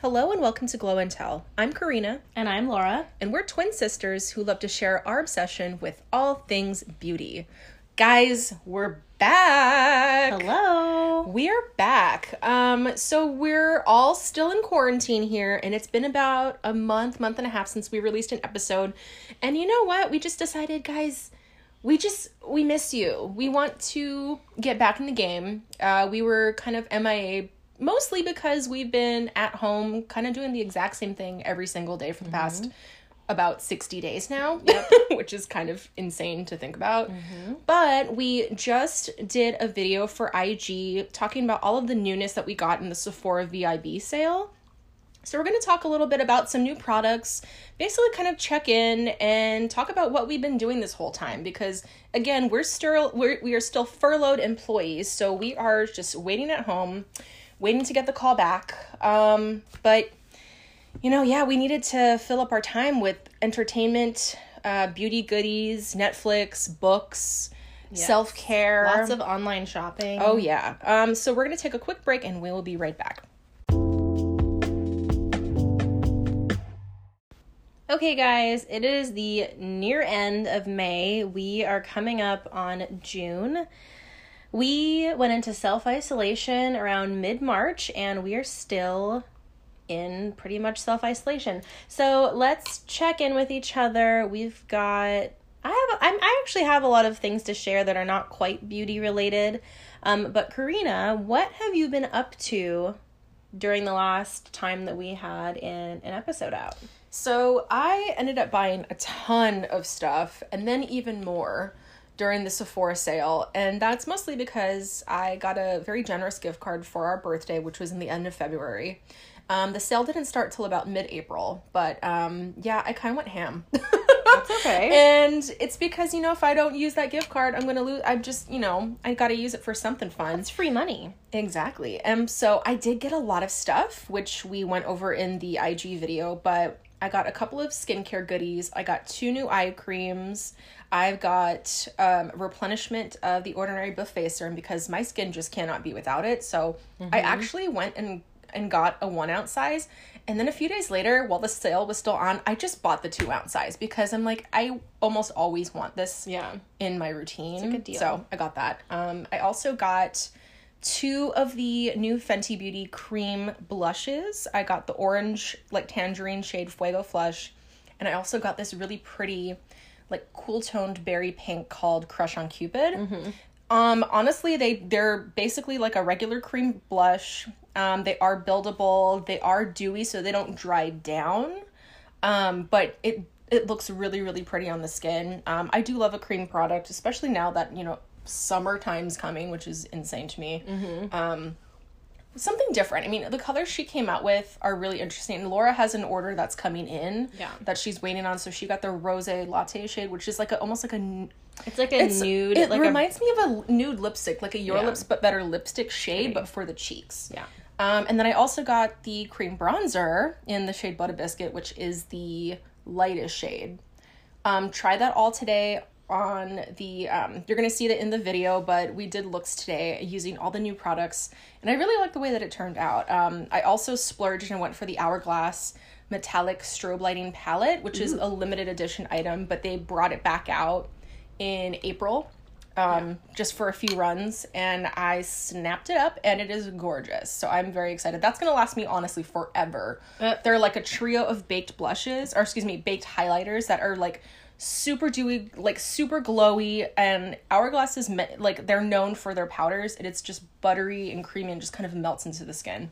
Hello and welcome to Glow and Tell. I'm Karina, And I'm Laura. and we're twin sisters who love to share our obsession with all things beauty. Guys, we're back. Hello. We're back. Um, so we're all still in quarantine here, and it's been about a month, month and a half since we released an episode. And you know what? We just decided, guys, we just we miss you. We want to get back in the game. Uh, we were kind of MIA mostly because we've been at home, kind of doing the exact same thing every single day for the past about 60 days now, which is kind of insane to think about. But we just did a video for IG talking about all of the newness that we got in the Sephora VIB sale. So we're going to talk a little bit about some new products, basically kind of check in and talk about what we've been doing this whole time because again, we're still we're, we are still furloughed employees, so we are just waiting at home, waiting to get the call back. Um, but you know, yeah, we needed to fill up our time with entertainment, uh, beauty goodies, Netflix, books, self care. Lots of online shopping. Oh yeah. Um, so we're gonna take a quick break and we will be right back. Okay, guys, it is the near end of May. We are coming up on June. We went into self isolation around mid March, and we are still in pretty much self isolation. So let's check in with each other. We've got. I have. I'm, I actually have a lot of things to share that are not quite beauty related. Um, but Karina, what have you been up to during the last time that we had in an episode out? So I ended up buying a ton of stuff and then even more during the Sephora sale. And that's mostly because I got a very generous gift card for our birthday, which was in the end of February. Um, the sale didn't start till about mid April, but um, yeah, I kind of went ham. That's okay. And it's because, you know, if I don't use that gift card, I'm going to lose. I'm just, you know, I got to use it for something fun. It's free money. Exactly. Um so I did get a lot of stuff which we went over in the IG video, but I got a couple of skincare goodies. I got two new eye creams. I've got um, replenishment of the Ordinary Buffet Serum because my skin just cannot be without it. So I actually went and and got a one ounce size. And then a few days later, while the sale was still on, I just bought the two ounce size because I'm like, I almost always want this Yeah. in my routine. a good deal. So I got that. Um, I also got two of the new Fenty Beauty cream blushes. I got the orange, like tangerine shade Fuego Flush, and I also got this really pretty, like cool toned berry pink called Crush on Cupid. Mm-hmm. Um, honestly, they they're basically like a regular cream blush. Um, they are buildable. They are dewy, so they don't dry down. Um, but it it looks really really pretty on the skin. Um, I do love a cream product, especially now that you know summertime's coming, which is insane to me. Um, something different. I mean, the colors she came out with are really interesting. Laura has an order that's coming in Yeah. that she's waiting on. So she got the rose latte shade, which is like a, almost like a. It's like a it's- nude. It like reminds me of a nude lipstick, like a Your Yeah. Lips but better lipstick shade, but for the cheeks. yeah. Um, and then I also got the cream bronzer in the shade Butta Biscuit, which is the lightest shade. Um, try that all today on the. Um, you're gonna see it in the video, but we did looks today using all the new products, and I really like the way that it turned out. Um, I also splurged and went for the Hourglass metallic strobe lighting palette, which is a limited edition item, but they brought it back out in April um, just for a few runs, and I snapped it up, and it is gorgeous. So I'm very excited. That's gonna last me honestly forever. Uh. They're like a trio of baked blushes, or excuse me, baked highlighters that are like super dewy, like super glowy, and Hourglass is me- like they're known for their powders, and it's just buttery and creamy and just kind of melts into the skin.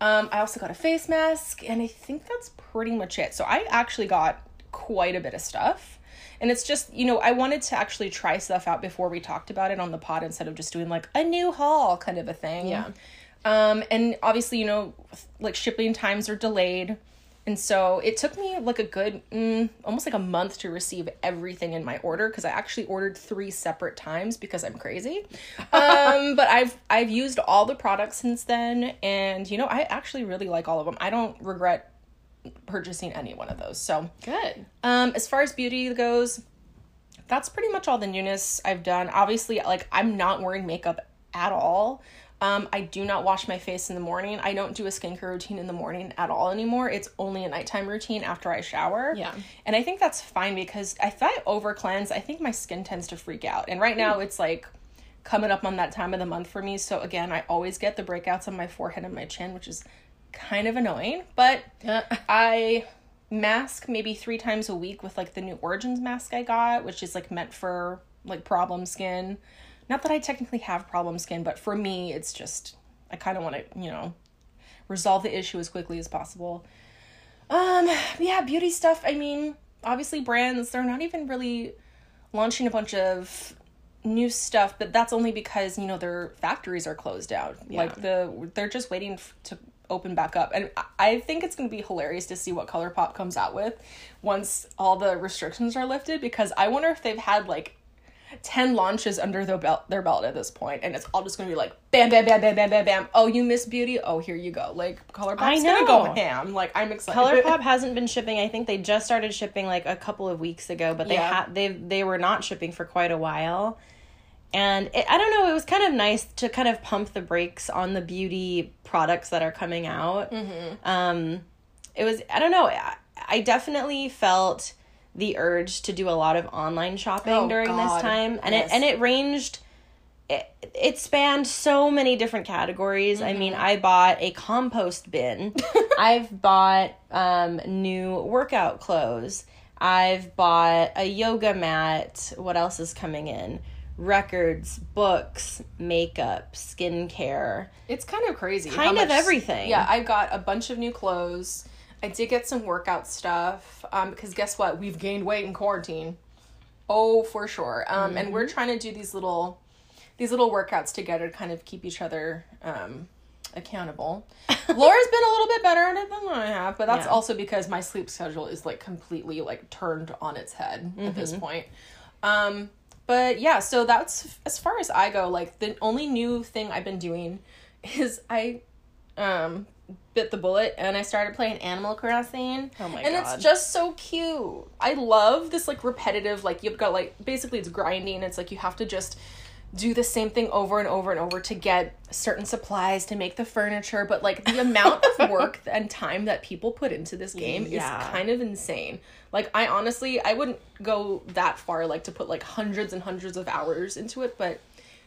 Um, I also got a face mask, and I think that's pretty much it. So I actually got quite a bit of stuff. And it's just, you know, I wanted to actually try stuff out before we talked about it on the pod instead of just doing like a new haul kind of a thing. Yeah. Um, and obviously, you know, like shipping times are delayed. And so it took me like a good, mm, almost like a month to receive everything in my order because I actually ordered three separate times because I'm crazy. um, but I've I've used all the products since then, and you know I actually really like all of them. I don't regret purchasing any one of those. So Good. um, as far as beauty goes, that's pretty much all the newness I've done. Obviously, like I'm not wearing makeup at all. Um, I do not wash my face in the morning. I don't do a skincare routine in the morning at all anymore. It's only a nighttime routine after I shower. Yeah. And I think that's fine because if I over cleanse, I think my skin tends to freak out. And right now it's like coming up on that time of the month for me. So again, I always get the breakouts on my forehead and my chin, which is kind of annoying. But I mask maybe three times a week with like the new Origins mask I got, which is like meant for like problem skin. Not that I technically have problem skin, but for me, it's just I kind of want to, you know, resolve the issue as quickly as possible. Um, yeah, beauty stuff. I mean, obviously brands, they're not even really launching a bunch of new stuff, but that's only because, you know, their factories are closed down. Yeah. Like the they're just waiting to open back up. And I- I think it's going to be hilarious to see what ColourPop comes out with once all the restrictions are lifted because I wonder if they've had like 10 launches under their belt their belt at this point and it's all just gonna be like bam bam bam bam bam bam bam oh you miss beauty oh here you go like ColourPop's I gonna go ham like i'm excited ColourPop hasn't been shipping. I think they just started shipping like a couple of weeks ago, but they Yeah. had they they were not shipping for quite a while. And it, I don't know, it was kind of nice to kind of pump the brakes on the beauty products that are coming out. Um, it was I don't know, I, I definitely felt the urge to do a lot of online shopping Oh, during God. this time, and Yes. it and it ranged it, it spanned so many different categories. I mean, I bought a compost bin. I've bought um, new workout clothes. I've bought a yoga mat. What else is coming in? Records, books, makeup, skincare. It's kind of crazy. Kind of everything. Yeah, I got a bunch of new clothes. I did get some workout stuff. Um, because guess what? We've gained weight in quarantine. Oh, for sure. Um, and Mm-hmm. we're trying to do these little, these little workouts together to kind of keep each other um accountable. Laura's been a little bit better at it than I have, but that's Yeah. also because my sleep schedule is like completely like turned on its head at this Mm-hmm. point. Um, but yeah, so that's as far as I go. Like the only new thing I've been doing is I um bit the bullet and I started playing Animal Crossing. Oh my and God. it's just so cute. I love this like repetitive like you've got like basically it's grinding. It's like you have to just do the same thing over and over and over to get certain supplies to make the furniture, but like the amount of work and time that people put into this game Yeah. is kind of insane. Like I honestly I wouldn't go that far like to put like hundreds and hundreds of hours into it, but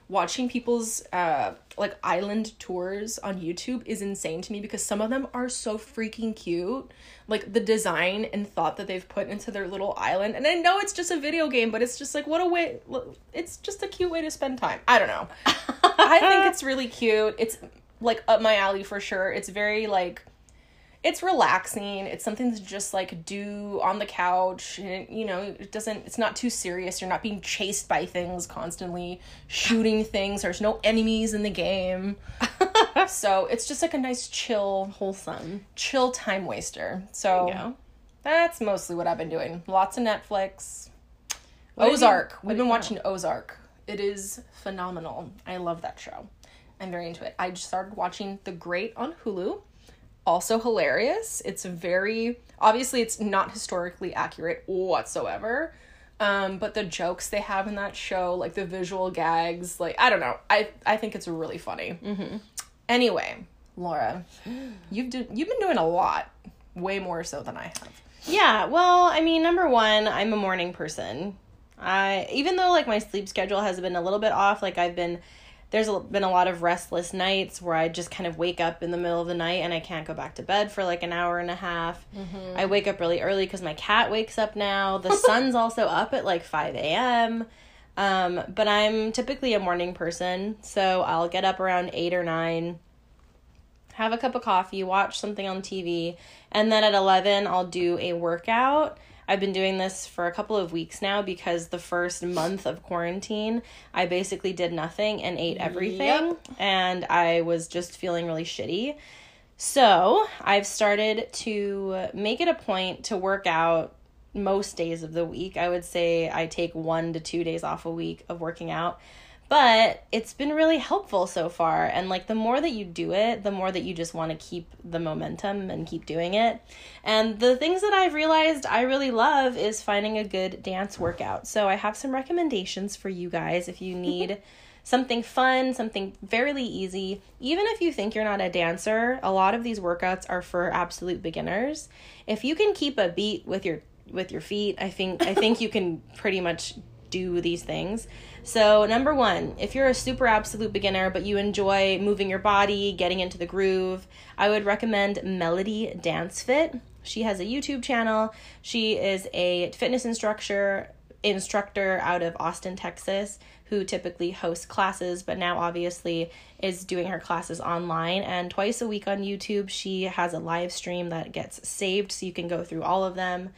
watching people's uh like island tours on YouTube is insane to me because some of them are so freaking cute. Like the design and thought that they've put into their little island. And I know it's just a video game, but it's just like what a way it's just a cute way to spend time. I don't know. I think it's really cute. It's like up my alley for sure. It's very like it's relaxing. It's something to just like do on the couch. And, you know, it doesn't, it's not too serious. You're not being chased by things constantly, shooting things. There's no enemies in the game. so it's just like a nice chill, wholesome. chill time waster. So that's mostly what I've been doing. Lots of Netflix. What have you- Ozark. We've been watching Ozark. It is phenomenal. I love that show. I'm very into it. I just started watching The Great on Hulu. Also hilarious. It's very obviously it's not historically accurate whatsoever. Um, but the jokes they have in that show, like the visual gags, like I don't know. I I think it's really funny. Mm-hmm. Anyway, Laura, you've do, you've been doing a lot, way more so than I have. Yeah, well, I mean, number one, I'm a morning person. I even though like my sleep schedule has been a little bit off, like I've been there's been a lot of restless nights where I just kind of wake up in the middle of the night and I can't go back to bed for like an hour and a half. I wake up really early because my cat wakes up now. The sun's also up at like 5 a.m. Um, but I'm typically a morning person, so I'll get up around 8 or 9 have a cup of coffee, watch something on TV, and then at 11 I'll do a workout. I've been doing this for a couple of weeks now because the first month of quarantine, I basically did nothing and ate everything, Yep. and I was just feeling really shitty. So, I've started to make it a point to work out most days of the week. I would say I take 1 to 2 days off a week of working out. But it's been really helpful so far. And like the more that you do it the more that you just want to keep the momentum and keep doing it. And the things that i've realized i really love is finding a good dance workout. So i have some recommendations for you guys if you mm-hmm. need something fun something fairly easy. Even if you think you're not a dancer a lot of these workouts are for absolute beginners. If you can keep a beat with your with your feet i think i think you can pretty much do these things so, number one, if you're a super absolute beginner but you enjoy moving your body, getting into the groove, I would recommend Melody Dance Fit. She has a YouTube channel. She is a fitness instructor instructor out of Austin, Texas, who typically hosts classes, but now obviously is doing her classes online. And twice a week on YouTube, she has a live stream that gets saved so you can go through all of them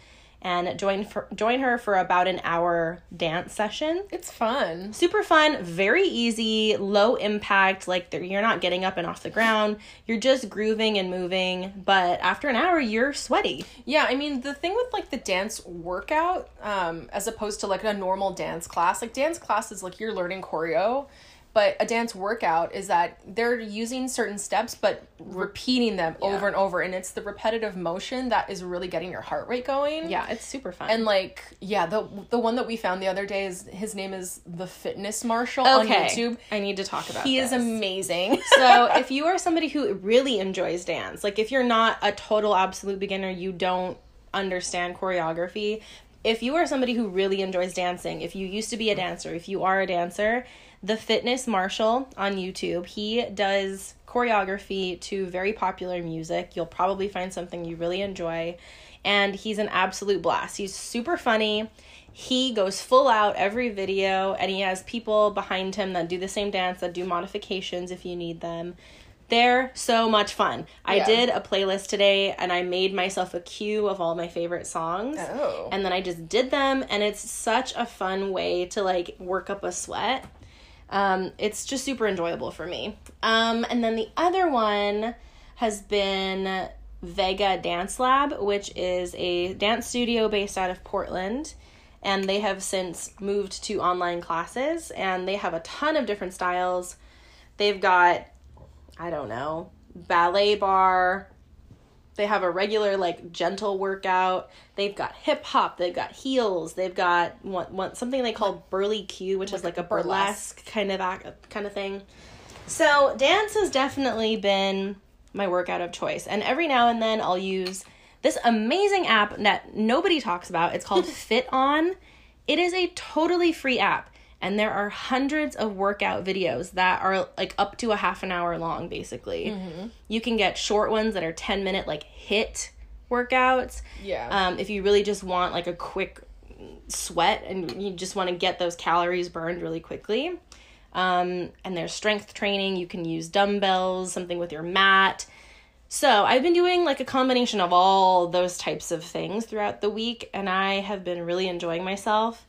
and join for, join her for about an hour dance session. It's fun. Super fun, very easy, low impact, like you're not getting up and off the ground. You're just grooving and moving, but after an hour you're sweaty. Yeah, I mean, the thing with like the dance workout um as opposed to like a normal dance class, like dance class is like you're learning choreo but a dance workout is that they're using certain steps but repeating them yeah. over and over and it's the repetitive motion that is really getting your heart rate going yeah it's super fun and like yeah the the one that we found the other day is his name is the fitness marshal okay. on youtube i need to talk about he this. is amazing so if you are somebody who really enjoys dance like if you're not a total absolute beginner you don't understand choreography if you are somebody who really enjoys dancing if you used to be a dancer if you are a dancer the Fitness Marshal on YouTube. He does choreography to very popular music. You'll probably find something you really enjoy. And he's an absolute blast. He's super funny. He goes full out every video, and he has people behind him that do the same dance, that do modifications if you need them. They're so much fun. I did a playlist today and I made myself a queue of all my favorite songs. Oh. And then I just did them and it's such a fun way to like work up a sweat. Um, it's just super enjoyable for me. Um, and then the other one has been Vega Dance Lab, which is a dance studio based out of Portland. And they have since moved to online classes, and they have a ton of different styles. They've got, I don't know, ballet bar, they have a regular like gentle workout. They've got hip hop. They've got heels. They've got one, one something they call burly Q, which like is like a burlesque, burlesque kind of act, kind of thing. So dance has definitely been my workout of choice, and every now and then I'll use this amazing app that nobody talks about. It's called FitOn. It is a totally free app and there are hundreds of workout videos that are like up to a half an hour long basically. Mm-hmm. you can get short ones that are 10 minute like HIIT workouts. Yeah. Um, if you really just want like a quick sweat and you just want to get those calories burned really quickly. Um, and there's strength training. You can use dumbbells something with your mat. So i've been doing like a combination of all those types of things throughout the week and i have been really enjoying myself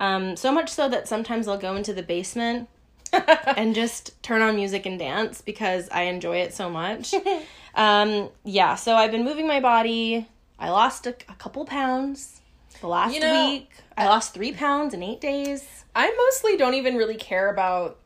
um, so much so that sometimes I'll go into the basement and just turn on music and dance because I enjoy it so much. um, yeah, so I've been moving my body. I lost a, a couple pounds the last you know, week. I lost three pounds in eight days. I mostly don't even really care about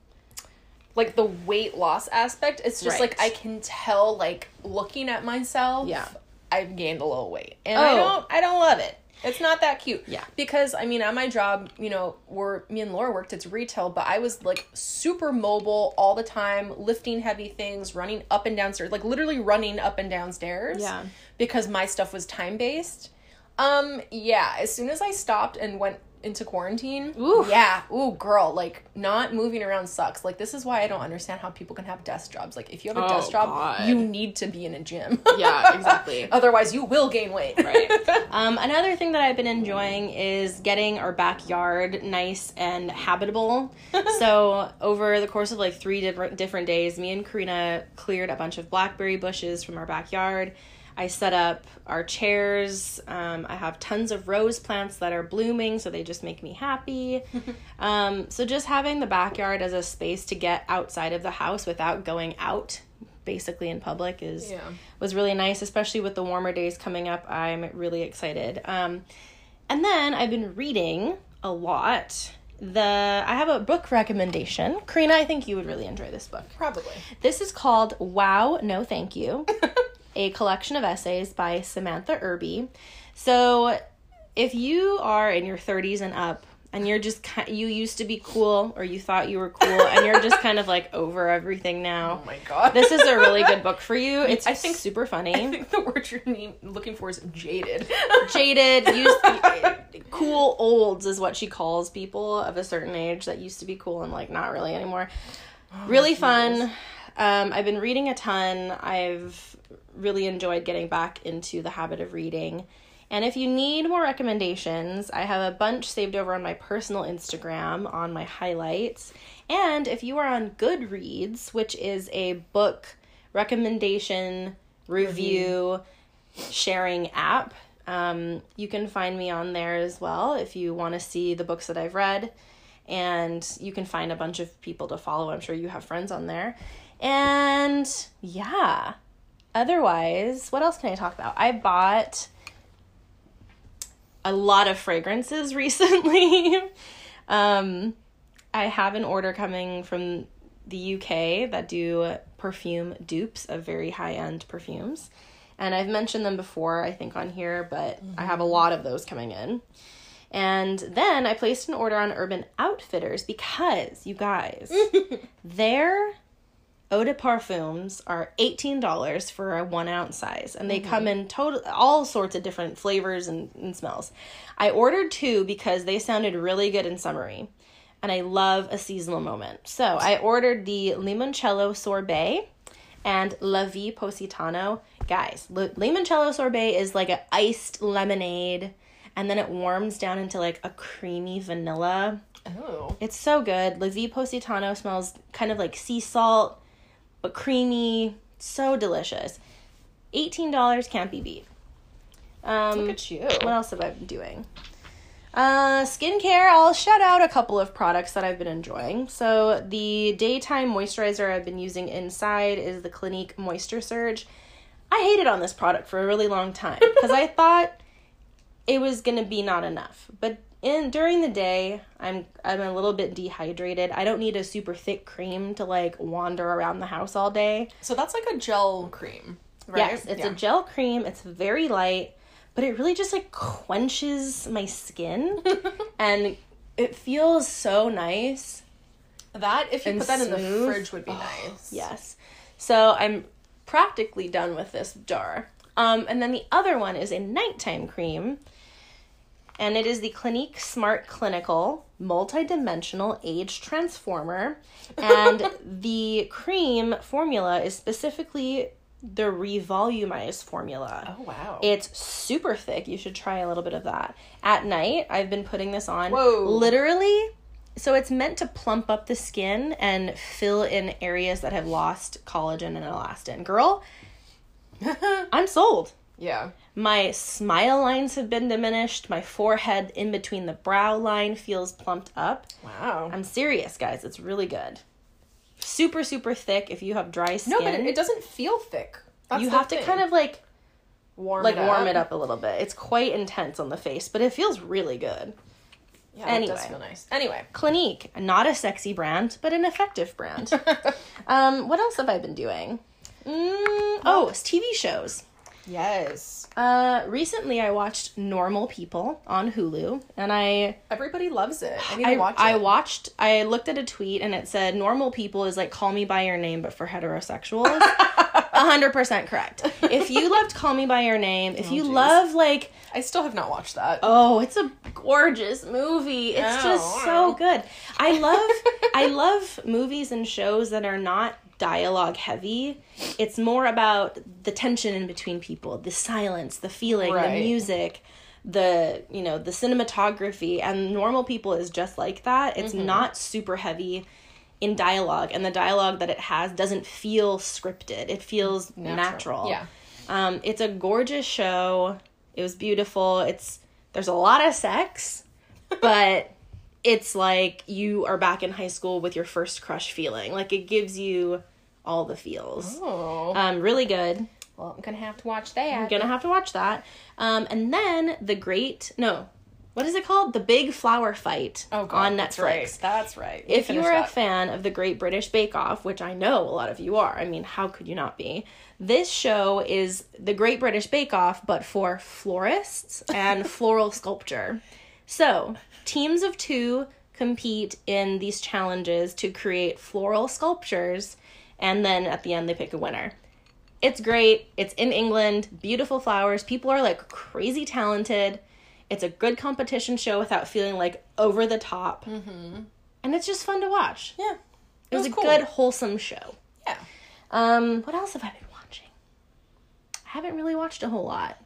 like the weight loss aspect. It's just right. like I can tell, like looking at myself. Yeah, I've gained a little weight, and oh. I don't. I don't love it. It's not that cute. Yeah. Because I mean, at my job, you know, where me and Laura worked, it's retail, but I was like super mobile all the time, lifting heavy things, running up and downstairs, like literally running up and downstairs. Yeah. Because my stuff was time based. Um, yeah, as soon as I stopped and went into quarantine. Ooh. Yeah. Ooh, girl, like not moving around sucks. Like this is why I don't understand how people can have desk jobs. Like if you have a oh, desk job, God. you need to be in a gym. yeah, exactly. Otherwise, you will gain weight. right. Um, another thing that I've been enjoying is getting our backyard nice and habitable. so over the course of like three different different days, me and Karina cleared a bunch of blackberry bushes from our backyard I set up our chairs. Um, I have tons of rose plants that are blooming, so they just make me happy. um, so, just having the backyard as a space to get outside of the house without going out basically in public is yeah. was really nice especially with the warmer days coming up i'm really excited um, and then i've been reading a lot the I have a book recommendation. Karina, I think you would really enjoy this book. Probably. This is called Wow, No Thank You, a collection of essays by Samantha Irby. So, if you are in your 30s and up, and you're just you used to be cool or you thought you were cool and you're just kind of like over everything now. Oh my god. This is a really good book for you. It's I think- super funny. I think the word you're name, looking for is jaded. jaded, used cool olds is what she calls people of a certain age that used to be cool and like not really anymore. really fun. Um, I've been reading a ton. I've really enjoyed getting back into the habit of reading. And if you need more recommendations, I have a bunch saved over on my personal Instagram on my highlights. And if you are on Goodreads, which is a book recommendation review sharing app, um, you can find me on there as well if you want to see the books that I've read. And you can find a bunch of people to follow. I'm sure you have friends on there. And yeah, otherwise, what else can I talk about? I bought a lot of fragrances recently. um, I have an order coming from the UK that do perfume dupes of very high end perfumes. And I've mentioned them before, I think, on here, but I have a lot of those coming in. And then I placed an order on Urban Outfitters because, you guys, their eau de parfums are $18 for a one ounce size. And they mm-hmm. come in total all sorts of different flavors and, and smells. I ordered two because they sounded really good in summery. And I love a seasonal moment. So I ordered the limoncello sorbet and La Vie Positano. Guys, li- limoncello sorbet is like an iced lemonade, and then it warms down into like a creamy vanilla. Oh. It's so good. La Vie Positano smells kind of like sea salt, but creamy. So delicious. $18 can't be beat. Um, Look at you. what else have I been doing? Uh, skincare, I'll shout out a couple of products that I've been enjoying. So, the daytime moisturizer I've been using inside is the Clinique Moisture Surge. I hated on this product for a really long time because I thought it was going to be not enough. But in during the day, I'm I'm a little bit dehydrated. I don't need a super thick cream to like wander around the house all day. So that's like a gel cream, right? Yes, it's Yeah. a gel cream. It's very light, but it really just like quenches my skin and it feels so nice. that if you put that in the fridge would be nice. Yes. So I'm practically done with this jar. Um, and then the other one is a nighttime cream. And it is the Clinique Smart Clinical Multidimensional Age Transformer. And the cream formula is specifically the revolumized formula. Oh wow. It's super thick. You should try a little bit of that. At night, I've been putting this on Whoa. literally. So it's meant to plump up the skin and fill in areas that have lost collagen and elastin. Girl, I'm sold. Yeah. My smile lines have been diminished. My forehead in between the brow line feels plumped up. Wow. I'm serious, guys. It's really good. Super, super thick if you have dry skin. no, but it, it doesn't feel thick. That's you have to kind of like warm like it up. warm it up a little bit. It's quite intense on the face, but it feels really good. Yeah, it does Anyway. feel nice. Anyway. Clinique, not a sexy brand, but an effective brand. um, what else have I been doing? Mm, oh, it's TV shows. Yes. Uh, recently I watched Normal People on Hulu, and I Everybody loves it. I need I, to watch I watched. I looked at a tweet and it said "Normal People" is like "Call Me by Your Name" but for heterosexuals. A hundred percent correct. If you loved "Call Me by Your Name," if you geez. love like I still have not watched that. Oh, it's a gorgeous movie. It's Oh, just so good. I love I love movies and shows that are not dialogue heavy. It's more about the tension in between people, the silence, the feeling, the music, the, you know, the cinematography and normal people is just like that. It's Mm-hmm. not super heavy in dialogue and the dialogue that it has doesn't feel scripted. It feels natural. Yeah. Um, it's a gorgeous show. It was beautiful. It's there's a lot of sex, but it's like you are back in high school with your first crush feeling. Like it gives you all the feels. Oh. Um, really good. Well, I'm gonna have to watch that. I'm gonna have to watch that. Um, and then the great no, what is it called? The Big Flower Fight Oh god, on Netflix. That's right. That's right. If you are a fan of the Great British Bake Off, which I know a lot of you are, I mean, how could you not be? This show is the Great British Bake Off, but for florists and floral sculpture. So, teams of two compete in these challenges to create floral sculptures, and then at the end, they pick a winner. It's great. It's in England, beautiful flowers. People are like crazy talented. It's a good competition show without feeling like over the top. Mm-hmm. And it's just fun to watch. yeah, It was, was a cool. good, wholesome show. yeah. Um, what else have I been watching? I haven't really watched a whole lot,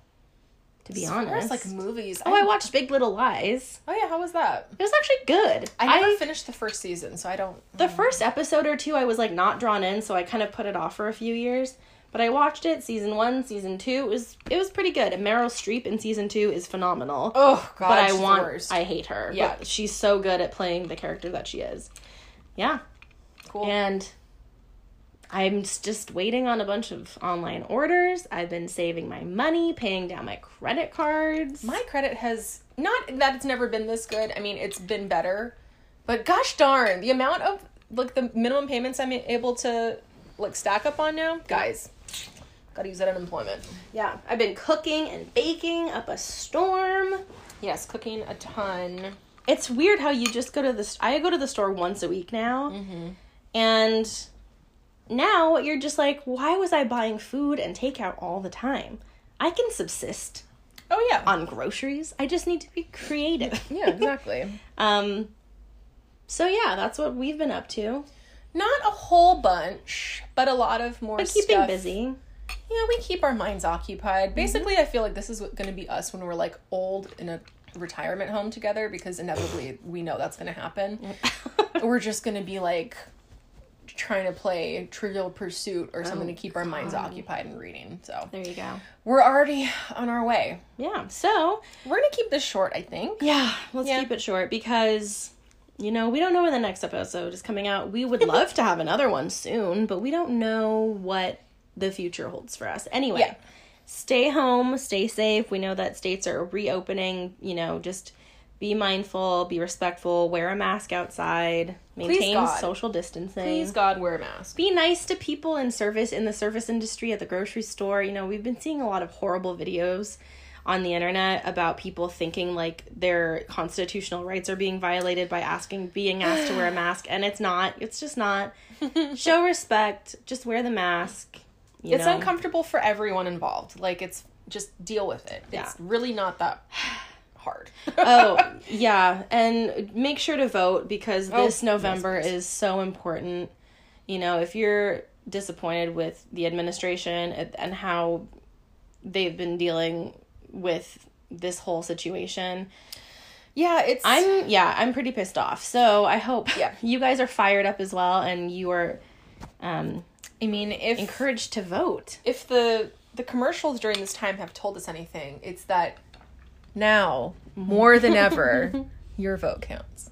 to be honest. like movies. oh, I watched Big Little Lies. Oh yeah, how was that? It was actually good. I never finished the first season, so I don't. the first episode or two, I was like not drawn in, so I kind of put it off for a few years. But I watched it season one, season two. It was it was pretty good. And Meryl Streep in season two is phenomenal. Oh god, but I want worst. I hate her. Yeah. She's so good at playing the character that she is. Yeah. cool. And I'm just waiting on a bunch of online orders. I've been saving my money, paying down my credit cards. My credit has not that it's never been this good. I mean, it's been better, but gosh darn, the amount of like the minimum payments I'm able to like stack up on now, guys. Gotta use that unemployment. yeah, I've been cooking and baking up a storm. Yes, cooking a ton. It's weird how you just go to the st- I go to the store once a week now. Mm-hmm. And now you're just like, why was I buying food and takeout all the time? I can subsist Oh yeah. on groceries. I just need to be creative. yeah, exactly. Um so yeah, that's what we've been up to. Not a whole bunch, but a lot of more But keeping stuff. busy. Yeah, we keep our minds occupied. Basically, I feel like this is going to be us when we're like old in a retirement home together because inevitably we know that's going to happen. we're just going to be like trying to play Trivial Pursuit or something to oh, keep our minds occupied and reading. So There you go. we're already on our way. Yeah. So We're going to keep this short, I think. Yeah, let's Yeah. keep it short because you know, we don't know when the next episode is coming out. We would love to have another one soon, but we don't know what the future holds for us. Anyway, Yeah. stay home, stay safe. We know that states are reopening, you know, just be mindful, be respectful, wear a mask outside, maintain social distancing. Please, God, wear a mask. Be nice to people in service in the service industry at the grocery store. You know, we've been seeing a lot of horrible videos on the internet about people thinking like their constitutional rights are being violated by asking being asked to wear a mask and it's not. It's just not. Show respect, just wear the mask. You It's know? uncomfortable for everyone involved. Like, it's just deal with it. Yeah. It's really not that hard. oh yeah and make sure to vote because Oh, this november yes, is so important you know if you're disappointed with the administration and- and how they've been dealing with this whole situation yeah, it's. i'm yeah i'm pretty pissed off so i hope Yeah. you guys are fired up as well and you are um, I mean, if encouraged to vote if the the commercials during this time have told us anything, it's that now more than ever, your vote counts.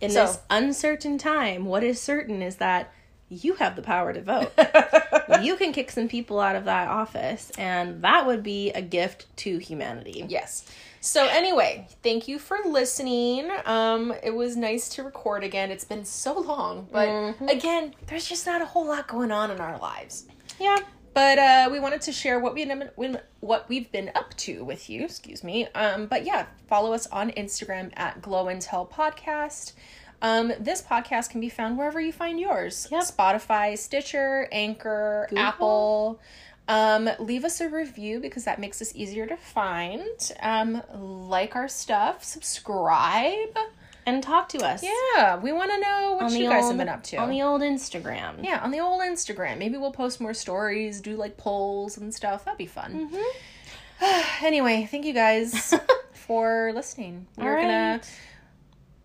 in So- this uncertain time what is certain is that you have the power to vote you can kick some people out of that office and that would be a gift to humanity Yes. So anyway, thank you for listening. Um, it was nice to record again. It's been so long, but again, there's just not a whole lot going on in our lives. yeah But uh, we wanted to share what we what we've been up to with you. Excuse me. Um, but yeah, follow us on Instagram at Glow and Tell Podcast. Um, this podcast can be found wherever you find yours. Yep. Spotify, Stitcher, Anchor, Google. Apple. Um, leave us a review because that makes us easier to find. Um, like our stuff, subscribe. And talk to us Yeah, we want to know what on you guys old, have been up to. on the old instagram Yeah, on the old Instagram. Maybe we'll post more stories, do like polls and stuff. That'd be fun. anyway, thank you guys for listening. We're All gonna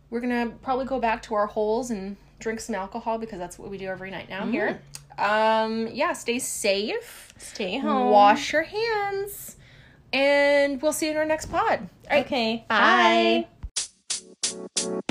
we're gonna probably go back to our holes and drink some alcohol because that's what we do every night now here. Um, yeah, stay safe. stay home Wash your hands. And we'll see you in our next pod. Right. okay Bye. bye. Thank you.